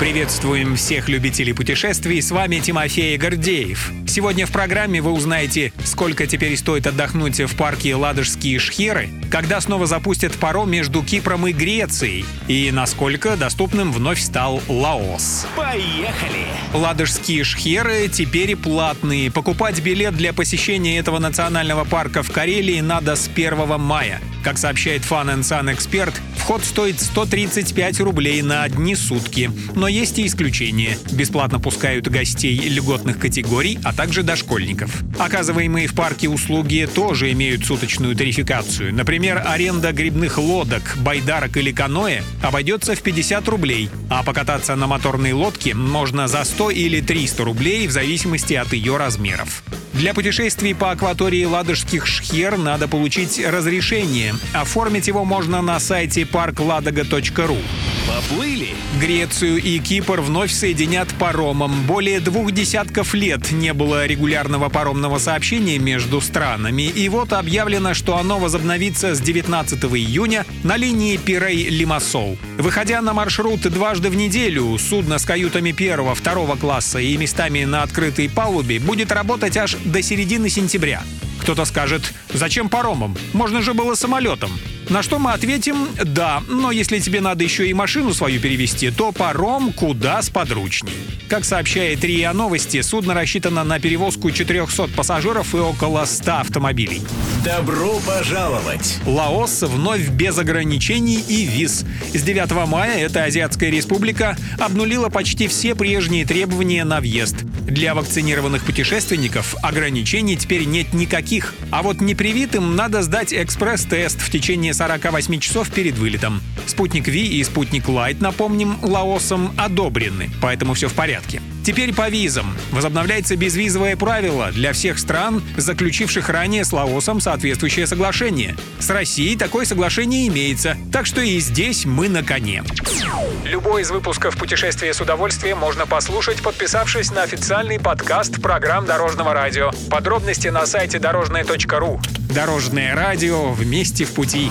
Приветствуем всех любителей путешествий, с вами Тимофей Гордеев. Сегодня в программе вы узнаете, сколько теперь стоит отдохнуть в парке Ладожские Шхеры, когда снова запустят паром между Кипром и Грецией, и насколько доступным вновь стал Лаос. Поехали! Ладожские Шхеры теперь платные. Покупать билет для посещения этого национального парка в Карелии надо с 1 мая. Как сообщает Fun Sun Эксперт, вход стоит 135 рублей на одни сутки. Но есть и исключения. Бесплатно пускают гостей льготных категорий, а также дошкольников. Оказываемые в парке услуги тоже имеют суточную тарификацию. Например, аренда грибных лодок, байдарок или каноэ обойдется в 50 рублей, а покататься на моторной лодке можно за 100 или 300 рублей в зависимости от ее размеров. Для путешествий по акватории Ладожских шхер надо получить разрешение. Оформить его можно на сайте parkladога.ru. Поплыли? Грецию и Кипр вновь соединят паромом. Более двух десятков лет не было регулярного паромного сообщения между странами. И вот объявлено, что оно возобновится с 19 июня на линии Пирей-Лимассол. Выходя на маршрут дважды в неделю, судно с каютами первого, второго класса и местами на открытой палубе будет работать аж до середины сентября. Кто-то скажет, зачем паромом? Можно же было самолетом. На что мы ответим «да», но если тебе надо еще и машину свою перевести, то паром куда сподручней. Как сообщает РИА Новости, судно рассчитано на перевозку 400 пассажиров и около 100 автомобилей. Добро пожаловать! Лаос вновь без ограничений и виз. С 9 мая эта Азиатская республика обнулила почти все прежние требования на въезд. Для вакцинированных путешественников ограничений теперь нет никаких. А вот непривитым надо сдать экспресс-тест в течение 48 часов перед вылетом. Спутник Ви и спутник Лайт, напомним, Лаосом одобрены, поэтому все в порядке. Теперь по визам. Возобновляется безвизовое правило для всех стран, заключивших ранее с Лаосом соответствующее соглашение. С Россией такое соглашение имеется, так что и здесь мы на коне. Любой из выпусков «Путешествие с удовольствием» можно послушать, подписавшись на официальный подкаст программ Дорожного радио. Подробности на сайте дорожное.ру. Дорожное радио вместе в пути.